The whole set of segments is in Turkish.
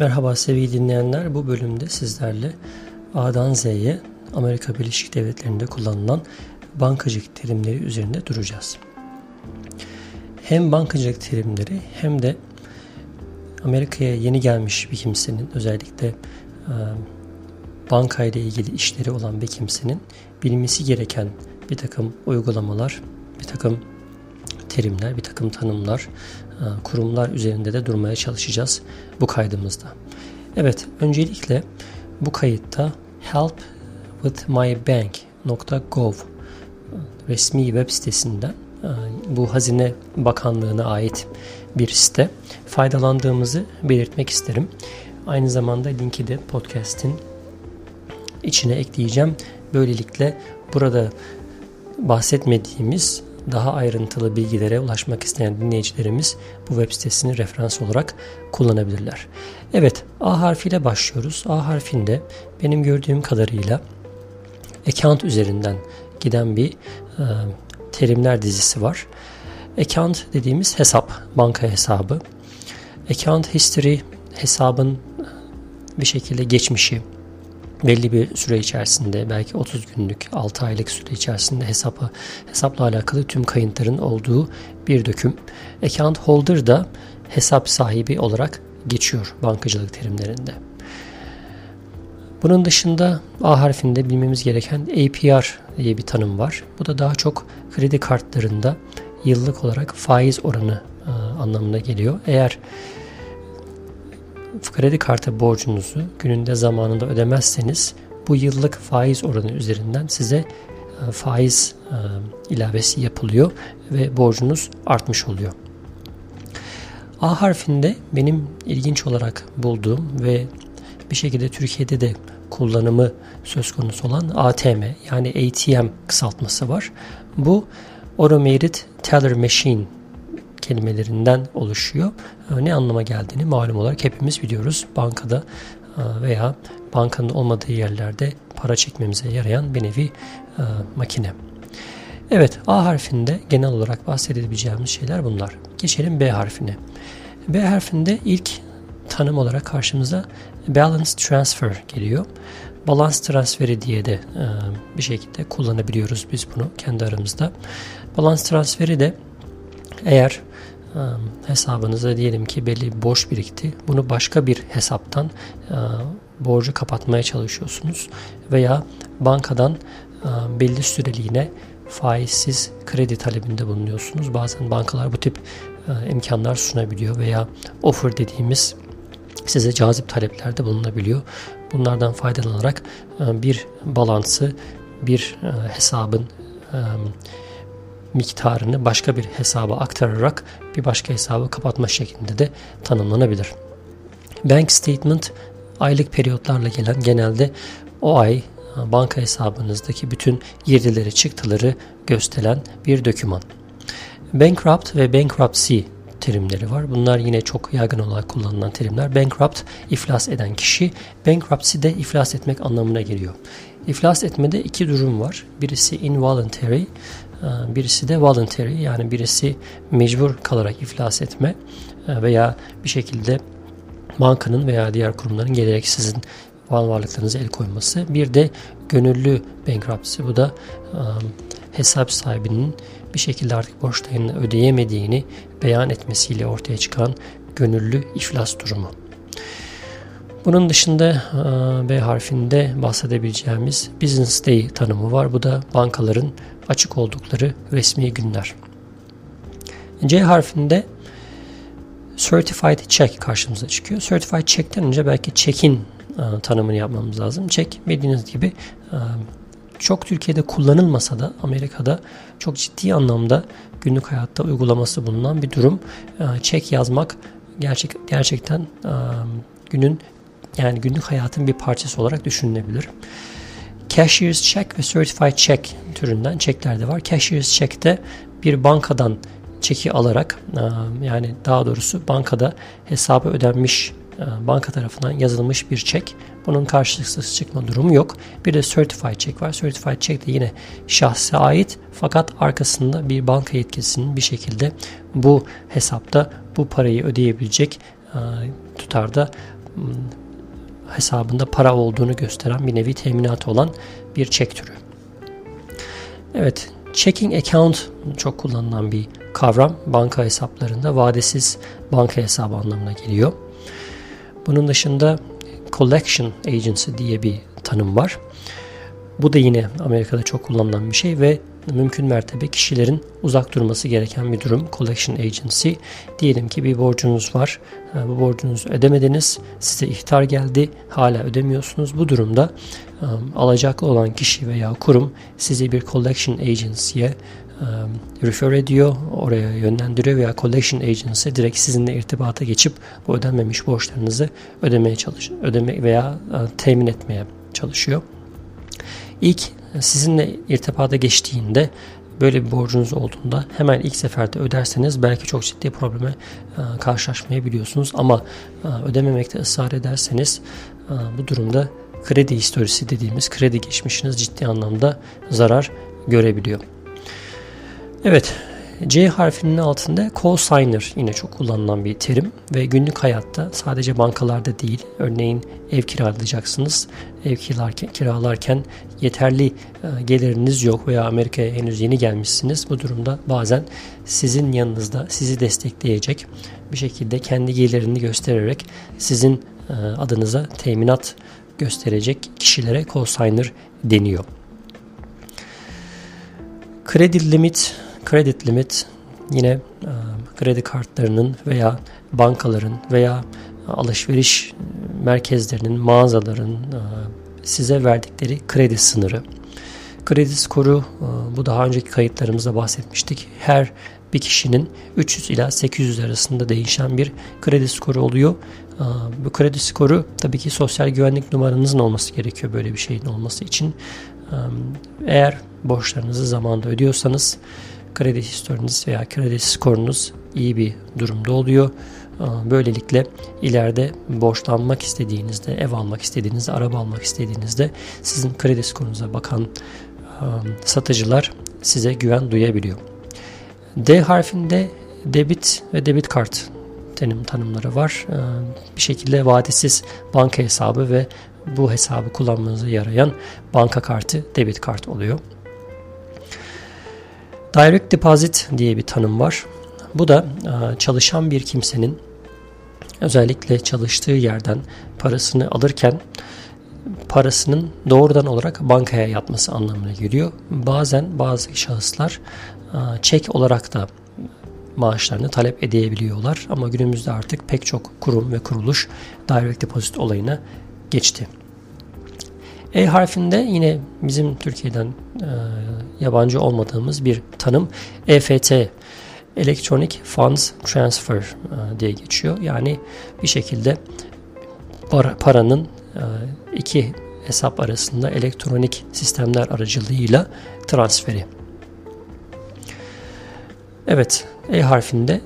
Merhaba sevgili dinleyenler. Bu bölümde sizlerle A'dan Z'ye Amerika Birleşik Devletleri'nde kullanılan bankacılık terimleri üzerinde duracağız. Hem bankacılık terimleri hem de Amerika'ya yeni gelmiş bir kimsenin özellikle e, banka ile ilgili işleri olan bir kimsenin bilmesi gereken bir takım uygulamalar, bir takım terimler, bir takım tanımlar, e, kurumlar üzerinde de durmaya çalışacağız bu kaydımızda. Evet, öncelikle bu kayıtta helpwithmybank.gov resmi web sitesinden e, bu Hazine Bakanlığı'na ait bir site faydalandığımızı belirtmek isterim. Aynı zamanda linki de podcast'in içine ekleyeceğim. Böylelikle burada bahsetmediğimiz daha ayrıntılı bilgilere ulaşmak isteyen dinleyicilerimiz bu web sitesini referans olarak kullanabilirler. Evet A harfiyle başlıyoruz. A harfinde benim gördüğüm kadarıyla account üzerinden giden bir e, terimler dizisi var. Account dediğimiz hesap, banka hesabı. Account history hesabın bir şekilde geçmişi, belli bir süre içerisinde belki 30 günlük 6 aylık süre içerisinde hesapı hesapla alakalı tüm kayıtların olduğu bir döküm. Account holder da hesap sahibi olarak geçiyor bankacılık terimlerinde. Bunun dışında A harfinde bilmemiz gereken APR diye bir tanım var. Bu da daha çok kredi kartlarında yıllık olarak faiz oranı e, anlamına geliyor. Eğer kredi kartı borcunuzu gününde zamanında ödemezseniz bu yıllık faiz oranı üzerinden size e, faiz e, ilavesi yapılıyor ve borcunuz artmış oluyor. A harfinde benim ilginç olarak bulduğum ve bir şekilde Türkiye'de de kullanımı söz konusu olan ATM yani ATM kısaltması var. Bu Automated Teller Machine kelimelerinden oluşuyor. Ee, ne anlama geldiğini malum olarak hepimiz biliyoruz. Bankada e, veya bankanın olmadığı yerlerde para çekmemize yarayan bir nevi e, makine. Evet A harfinde genel olarak bahsedebileceğimiz şeyler bunlar. Geçelim B harfine. B harfinde ilk tanım olarak karşımıza balance transfer geliyor. Balans transferi diye de e, bir şekilde kullanabiliyoruz biz bunu kendi aramızda. Balans transferi de eğer hesabınıza diyelim ki belli borç birikti. Bunu başka bir hesaptan borcu kapatmaya çalışıyorsunuz veya bankadan belli süreliğine faizsiz kredi talebinde bulunuyorsunuz. Bazen bankalar bu tip imkanlar sunabiliyor veya offer dediğimiz size cazip taleplerde bulunabiliyor. Bunlardan faydalanarak bir balansı, bir hesabın miktarını başka bir hesaba aktararak bir başka hesabı kapatma şeklinde de tanımlanabilir. Bank statement aylık periyotlarla gelen genelde o ay banka hesabınızdaki bütün girdileri çıktıları gösteren bir doküman. Bankrupt ve bankruptcy terimleri var. Bunlar yine çok yaygın olarak kullanılan terimler. Bankrupt iflas eden kişi, bankruptcy de iflas etmek anlamına geliyor. İflas etmede iki durum var. Birisi involuntary, birisi de voluntary yani birisi mecbur kalarak iflas etme e, veya bir şekilde bankanın veya diğer kurumların gelerek sizin mal varlıklarınıza el koyması. Bir de gönüllü bankruptcy. Bu da e, hesap sahibinin bir şekilde artık borçlarını ödeyemediğini beyan etmesiyle ortaya çıkan gönüllü iflas durumu. Bunun dışında e, B harfinde bahsedebileceğimiz Business Day tanımı var. Bu da bankaların açık oldukları resmi günler. C harfinde Certified Check karşımıza çıkıyor. Certified Check'ten önce belki check'in e, tanımını yapmamız lazım. Check bildiğiniz gibi e, çok Türkiye'de kullanılmasa da Amerika'da çok ciddi anlamda günlük hayatta uygulaması bulunan bir durum. Check yazmak gerçek gerçekten günün yani günlük hayatın bir parçası olarak düşünülebilir. Cashier's check ve certified check türünden çekler de var. Cashier's check'te bir bankadan çeki alarak yani daha doğrusu bankada hesabı ödenmiş banka tarafından yazılmış bir çek. Bunun karşılıksız çıkma durumu yok. Bir de certified check var. Certified check de yine şahsa ait fakat arkasında bir banka yetkisinin bir şekilde bu hesapta bu parayı ödeyebilecek tutarda hesabında para olduğunu gösteren bir nevi teminat olan bir çek türü. Evet, checking account çok kullanılan bir kavram. Banka hesaplarında vadesiz banka hesabı anlamına geliyor. Bunun dışında collection agency diye bir tanım var. Bu da yine Amerika'da çok kullanılan bir şey ve mümkün mertebe kişilerin uzak durması gereken bir durum. Collection Agency. Diyelim ki bir borcunuz var. Bu borcunuzu ödemediniz. Size ihtar geldi. Hala ödemiyorsunuz. Bu durumda um, alacaklı olan kişi veya kurum sizi bir Collection Agency'ye um, refer ediyor, oraya yönlendiriyor veya collection agency direkt sizinle irtibata geçip bu ödenmemiş borçlarınızı ödemeye çalış, ödeme veya uh, temin etmeye çalışıyor. İlk sizinle irtibata geçtiğinde böyle bir borcunuz olduğunda hemen ilk seferde öderseniz belki çok ciddi probleme e, karşılaşmayabiliyorsunuz. Ama e, ödememekte ısrar ederseniz e, bu durumda kredi historisi dediğimiz kredi geçmişiniz ciddi anlamda zarar görebiliyor. Evet C harfinin altında co-signer yine çok kullanılan bir terim ve günlük hayatta sadece bankalarda değil örneğin ev kiralayacaksınız. Ev kiralarken, kiralarken yeterli e, geliriniz yok veya Amerika'ya henüz yeni gelmişsiniz. Bu durumda bazen sizin yanınızda sizi destekleyecek bir şekilde kendi gelirini göstererek sizin e, adınıza teminat gösterecek kişilere co-signer deniyor. Kredi limit Credit limit yine kredi kartlarının veya bankaların veya alışveriş merkezlerinin, mağazaların size verdikleri kredi sınırı. Kredi skoru bu daha önceki kayıtlarımızda bahsetmiştik. Her bir kişinin 300 ila 800 arasında değişen bir kredi skoru oluyor. Bu kredi skoru tabii ki sosyal güvenlik numaranızın olması gerekiyor böyle bir şeyin olması için. Eğer borçlarınızı zamanında ödüyorsanız kredi historiniz veya kredi skorunuz iyi bir durumda oluyor. Böylelikle ileride borçlanmak istediğinizde, ev almak istediğinizde, araba almak istediğinizde sizin kredi skorunuza bakan satıcılar size güven duyabiliyor. D harfinde debit ve debit kart tanım tanımları var. Bir şekilde vadesiz banka hesabı ve bu hesabı kullanmanıza yarayan banka kartı debit kart oluyor. Direct deposit diye bir tanım var. Bu da e, çalışan bir kimsenin özellikle çalıştığı yerden parasını alırken parasının doğrudan olarak bankaya yatması anlamına geliyor. Bazen bazı şahıslar e, çek olarak da maaşlarını talep edebiliyorlar ama günümüzde artık pek çok kurum ve kuruluş direct deposit olayına geçti. E harfinde yine bizim Türkiye'den e, yabancı olmadığımız bir tanım EFT Electronic Funds Transfer e, diye geçiyor. Yani bir şekilde para, paranın e, iki hesap arasında elektronik sistemler aracılığıyla transferi. Evet, E harfinde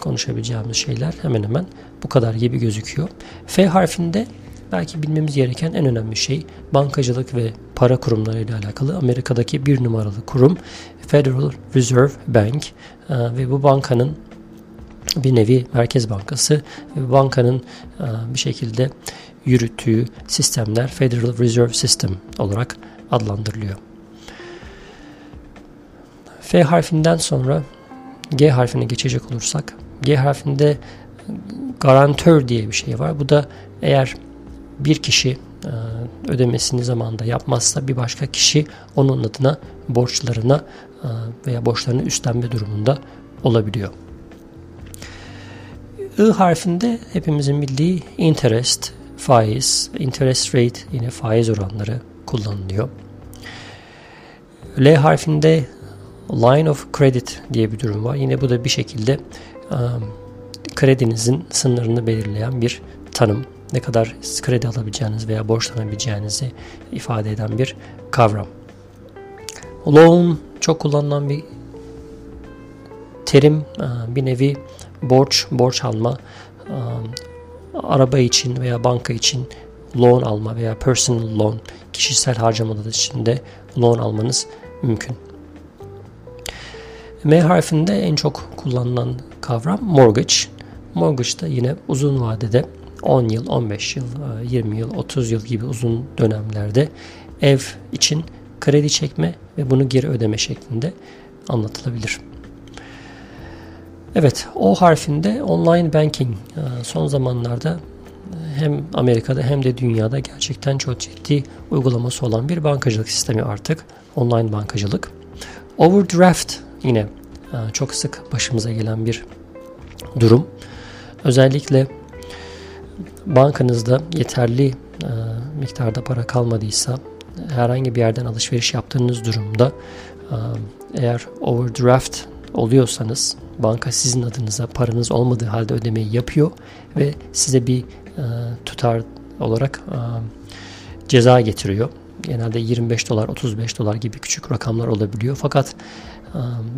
konuşabileceğimiz şeyler hemen hemen bu kadar gibi gözüküyor. F harfinde belki bilmemiz gereken en önemli şey bankacılık ve para kurumları ile alakalı Amerika'daki bir numaralı kurum Federal Reserve Bank e, ve bu bankanın bir nevi merkez bankası ve bankanın e, bir şekilde yürüttüğü sistemler Federal Reserve System olarak adlandırılıyor. F harfinden sonra G harfine geçecek olursak G harfinde garantör diye bir şey var. Bu da eğer bir kişi e, ödemesini zamanında yapmazsa bir başka kişi onun adına borçlarına e, veya borçlarını üstlenme durumunda olabiliyor. I harfinde hepimizin bildiği interest, faiz, interest rate yine faiz oranları kullanılıyor. L harfinde line of credit diye bir durum var. Yine bu da bir şekilde um, kredinizin sınırını belirleyen bir tanım ne kadar kredi alabileceğiniz veya borçlanabileceğinizi ifade eden bir kavram. Loan çok kullanılan bir terim, e, bir nevi borç, borç alma, e, araba için veya banka için loan alma veya personal loan, kişisel harcamalar için de loan almanız mümkün. M harfinde en çok kullanılan kavram mortgage. Mortgage da yine uzun vadede 10 yıl, 15 yıl, 20 yıl, 30 yıl gibi uzun dönemlerde ev için kredi çekme ve bunu geri ödeme şeklinde anlatılabilir. Evet, O harfinde online banking son zamanlarda hem Amerika'da hem de dünyada gerçekten çok ciddi uygulaması olan bir bankacılık sistemi artık. Online bankacılık. Overdraft yine e, çok sık başımıza gelen bir durum. Özellikle bankanızda yeterli e, miktarda para kalmadıysa herhangi bir yerden alışveriş yaptığınız durumda e, eğer overdraft oluyorsanız banka sizin adınıza paranız olmadığı halde ödemeyi yapıyor ve size bir tutar olarak ceza getiriyor. Genelde 25 dolar, 35 dolar gibi küçük rakamlar olabiliyor. Fakat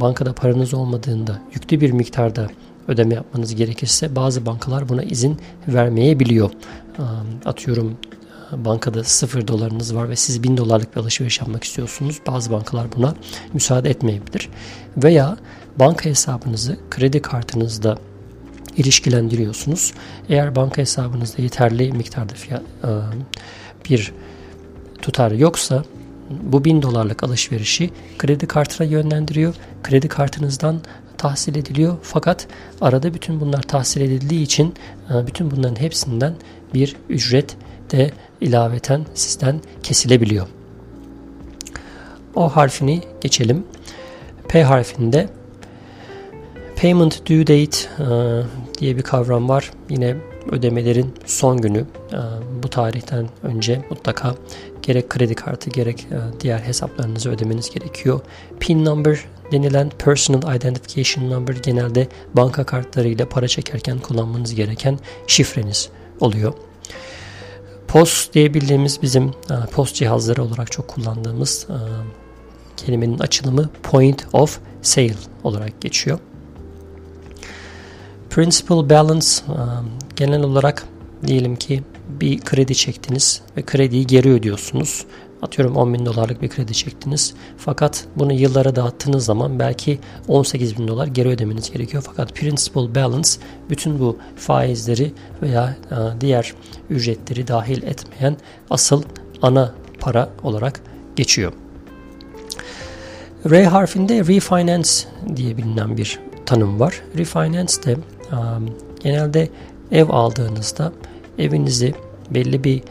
bankada paranız olmadığında yüklü bir miktarda ödeme yapmanız gerekirse bazı bankalar buna izin vermeyebiliyor. Atıyorum bankada 0 dolarınız var ve siz 1000 dolarlık bir alışveriş yapmak istiyorsunuz. Bazı bankalar buna müsaade etmeyebilir. Veya banka hesabınızı kredi kartınızda ilişkilendiriyorsunuz. Eğer banka hesabınızda yeterli miktarda fiyat, bir tutar yoksa bu 1000 dolarlık alışverişi kredi kartına yönlendiriyor. Kredi kartınızdan tahsil ediliyor. Fakat arada bütün bunlar tahsil edildiği için e, bütün bunların hepsinden bir ücret de ilaveten sizden kesilebiliyor. O harfini geçelim. P harfinde payment due date e, diye bir kavram var. Yine ödemelerin son günü e, bu tarihten önce mutlaka gerek kredi kartı gerek diğer hesaplarınızı ödemeniz gerekiyor. PIN number denilen Personal Identification Number genelde banka kartlarıyla para çekerken kullanmanız gereken şifreniz oluyor. POS diye bildiğimiz bizim e, post cihazları olarak çok kullandığımız e, kelimenin açılımı Point of Sale olarak geçiyor. Principal Balance e, genel olarak diyelim ki bir kredi çektiniz ve krediyi geri ödüyorsunuz. Atıyorum 10 bin dolarlık bir kredi çektiniz. Fakat bunu yıllara dağıttığınız zaman belki 18 bin dolar geri ödemeniz gerekiyor. Fakat principal balance bütün bu faizleri veya e, diğer ücretleri dahil etmeyen asıl ana para olarak geçiyor. R harfinde refinance diye bilinen bir tanım var. Refinance de um, genelde ev aldığınızda evinizi belli bir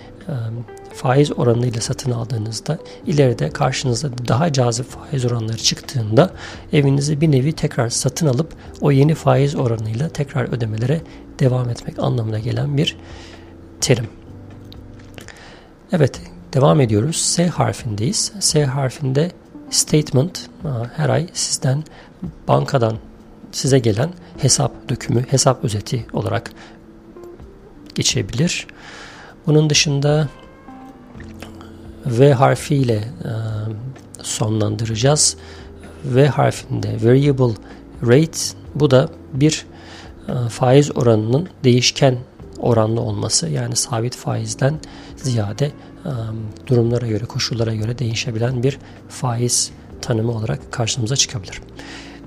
faiz oranıyla satın aldığınızda ileride karşınıza daha cazip faiz oranları çıktığında evinizi bir nevi tekrar satın alıp o yeni faiz oranıyla tekrar ödemelere devam etmek anlamına gelen bir terim. Evet devam ediyoruz. S harfindeyiz. S harfinde statement her ay sizden bankadan size gelen hesap dökümü, hesap özeti olarak geçebilir. Bunun dışında V harfiyle e, sonlandıracağız. V harfinde variable rate bu da bir e, faiz oranının değişken oranlı olması yani sabit faizden ziyade e, durumlara göre koşullara göre değişebilen bir faiz tanımı olarak karşımıza çıkabilir.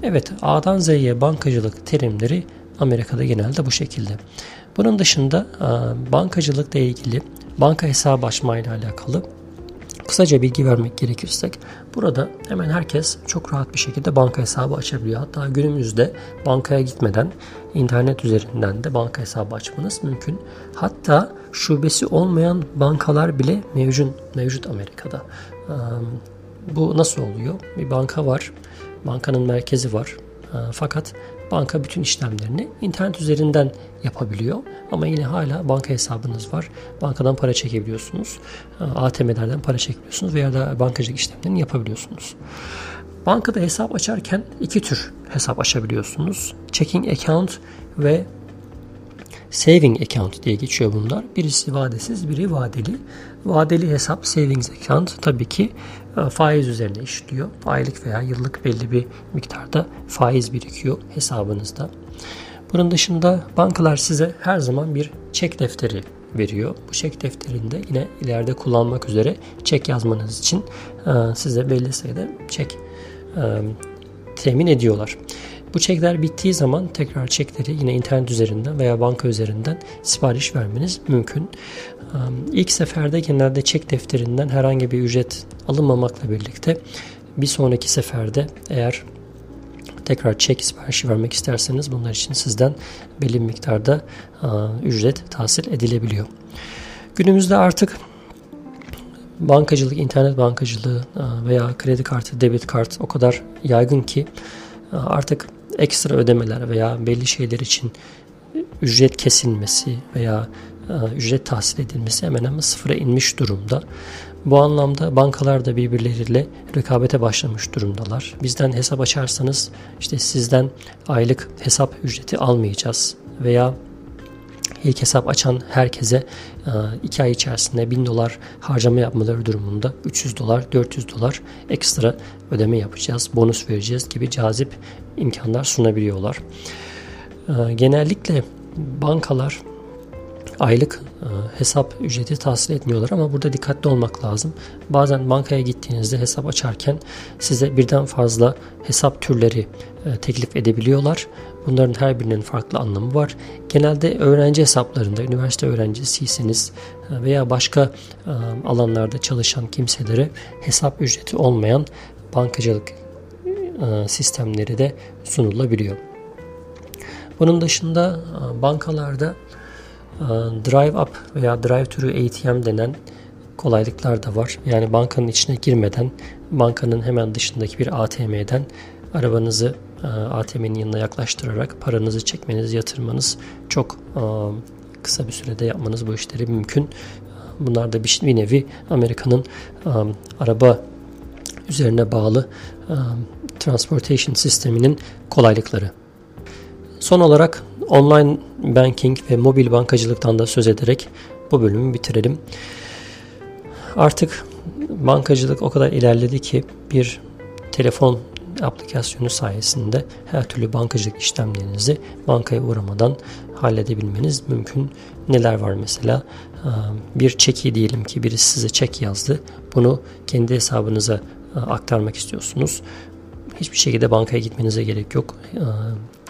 Evet A'dan Z'ye bankacılık terimleri Amerika'da genelde bu şekilde. Bunun dışında e, bankacılıkla ilgili banka hesabı açmayla alakalı Kısaca bilgi vermek gerekirsek burada hemen herkes çok rahat bir şekilde banka hesabı açabiliyor. Hatta günümüzde bankaya gitmeden internet üzerinden de banka hesabı açmanız mümkün. Hatta şubesi olmayan bankalar bile mevcut mevcut Amerika'da. Bu nasıl oluyor? Bir banka var. Bankanın merkezi var. Fakat banka bütün işlemlerini internet üzerinden yapabiliyor. Ama yine hala banka hesabınız var. Bankadan para çekebiliyorsunuz. ATM'lerden para çekebiliyorsunuz veya da bankacılık işlemlerini yapabiliyorsunuz. Bankada hesap açarken iki tür hesap açabiliyorsunuz. Checking account ve saving account diye geçiyor bunlar. Birisi vadesiz, biri vadeli. Vadeli hesap savings account tabii ki e, faiz üzerine işliyor. Aylık veya yıllık belli bir miktarda faiz birikiyor hesabınızda. Bunun dışında bankalar size her zaman bir çek defteri veriyor. Bu çek defterinde yine ileride kullanmak üzere çek yazmanız için e, size belli sayıda çek e, temin ediyorlar. Bu çekler bittiği zaman tekrar çekleri yine internet üzerinden veya banka üzerinden sipariş vermeniz mümkün. İlk seferde genelde çek defterinden herhangi bir ücret alınmamakla birlikte bir sonraki seferde eğer tekrar çek siparişi vermek isterseniz bunlar için sizden belli bir miktarda ücret tahsil edilebiliyor. Günümüzde artık bankacılık, internet bankacılığı veya kredi kartı, debit kart o kadar yaygın ki artık ekstra ödemeler veya belli şeyler için ücret kesilmesi veya ücret tahsil edilmesi hemen hemen sıfıra inmiş durumda. Bu anlamda bankalar da birbirleriyle rekabete başlamış durumdalar. Bizden hesap açarsanız işte sizden aylık hesap ücreti almayacağız veya ilk hesap açan herkese 2 ay içerisinde 1000 dolar harcama yapmaları durumunda 300 dolar 400 dolar ekstra ödeme yapacağız, bonus vereceğiz gibi cazip imkanlar sunabiliyorlar. Genellikle bankalar aylık e, hesap ücreti tahsil etmiyorlar ama burada dikkatli olmak lazım. Bazen bankaya gittiğinizde hesap açarken size birden fazla hesap türleri e, teklif edebiliyorlar. Bunların her birinin farklı anlamı var. Genelde öğrenci hesaplarında, üniversite öğrencisiyseniz e, veya başka alanlarda çalışan kimselere hesap ücreti olmayan bankacılık sistemleri de sunulabiliyor. Bunun dışında bankalarda ee, drive up veya drive through ATM denen kolaylıklar da var. Yani bankanın içine girmeden bankanın hemen dışındaki bir ATM'den arabanızı e, ATM'nin yanına yaklaştırarak paranızı çekmeniz, yatırmanız çok e, kısa bir sürede yapmanız bu işleri mümkün. Bunlar da bir, nevi Amerika'nın e, araba üzerine bağlı transportation sisteminin kolaylıkları. Son olarak online banking ve mobil bankacılıktan da söz ederek bu bölümü bitirelim. Artık bankacılık o kadar ilerledi ki bir telefon aplikasyonu sayesinde her türlü bankacılık işlemlerinizi bankaya uğramadan halledebilmeniz mümkün. Neler var mesela? Bir çeki diyelim ki birisi size çek yazdı. Bunu kendi hesabınıza aktarmak istiyorsunuz. Hiçbir şekilde bankaya gitmenize gerek yok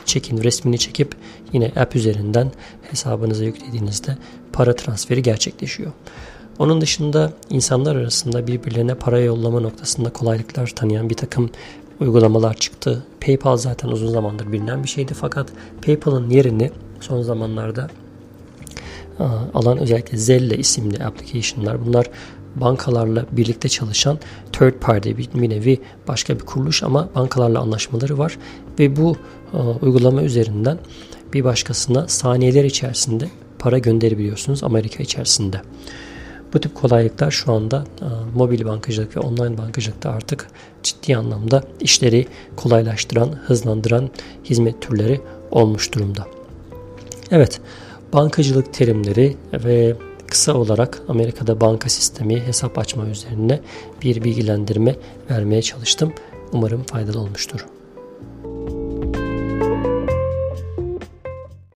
çekin resmini çekip yine app üzerinden hesabınıza yüklediğinizde para transferi gerçekleşiyor. Onun dışında insanlar arasında birbirlerine para yollama noktasında kolaylıklar tanıyan bir takım uygulamalar çıktı. PayPal zaten uzun zamandır bilinen bir şeydi fakat PayPal'ın yerini son zamanlarda alan özellikle Zelle isimli application'lar bunlar bankalarla birlikte çalışan third party bir, bir nevi başka bir kuruluş ama bankalarla anlaşmaları var ve bu e, uygulama üzerinden bir başkasına saniyeler içerisinde para gönderebiliyorsunuz Amerika içerisinde. Bu tip kolaylıklar şu anda e, mobil bankacılık ve online bankacılıkta artık ciddi anlamda işleri kolaylaştıran, hızlandıran hizmet türleri olmuş durumda. Evet, bankacılık terimleri ve kısa olarak Amerika'da banka sistemi, hesap açma üzerine bir bilgilendirme vermeye çalıştım. Umarım faydalı olmuştur.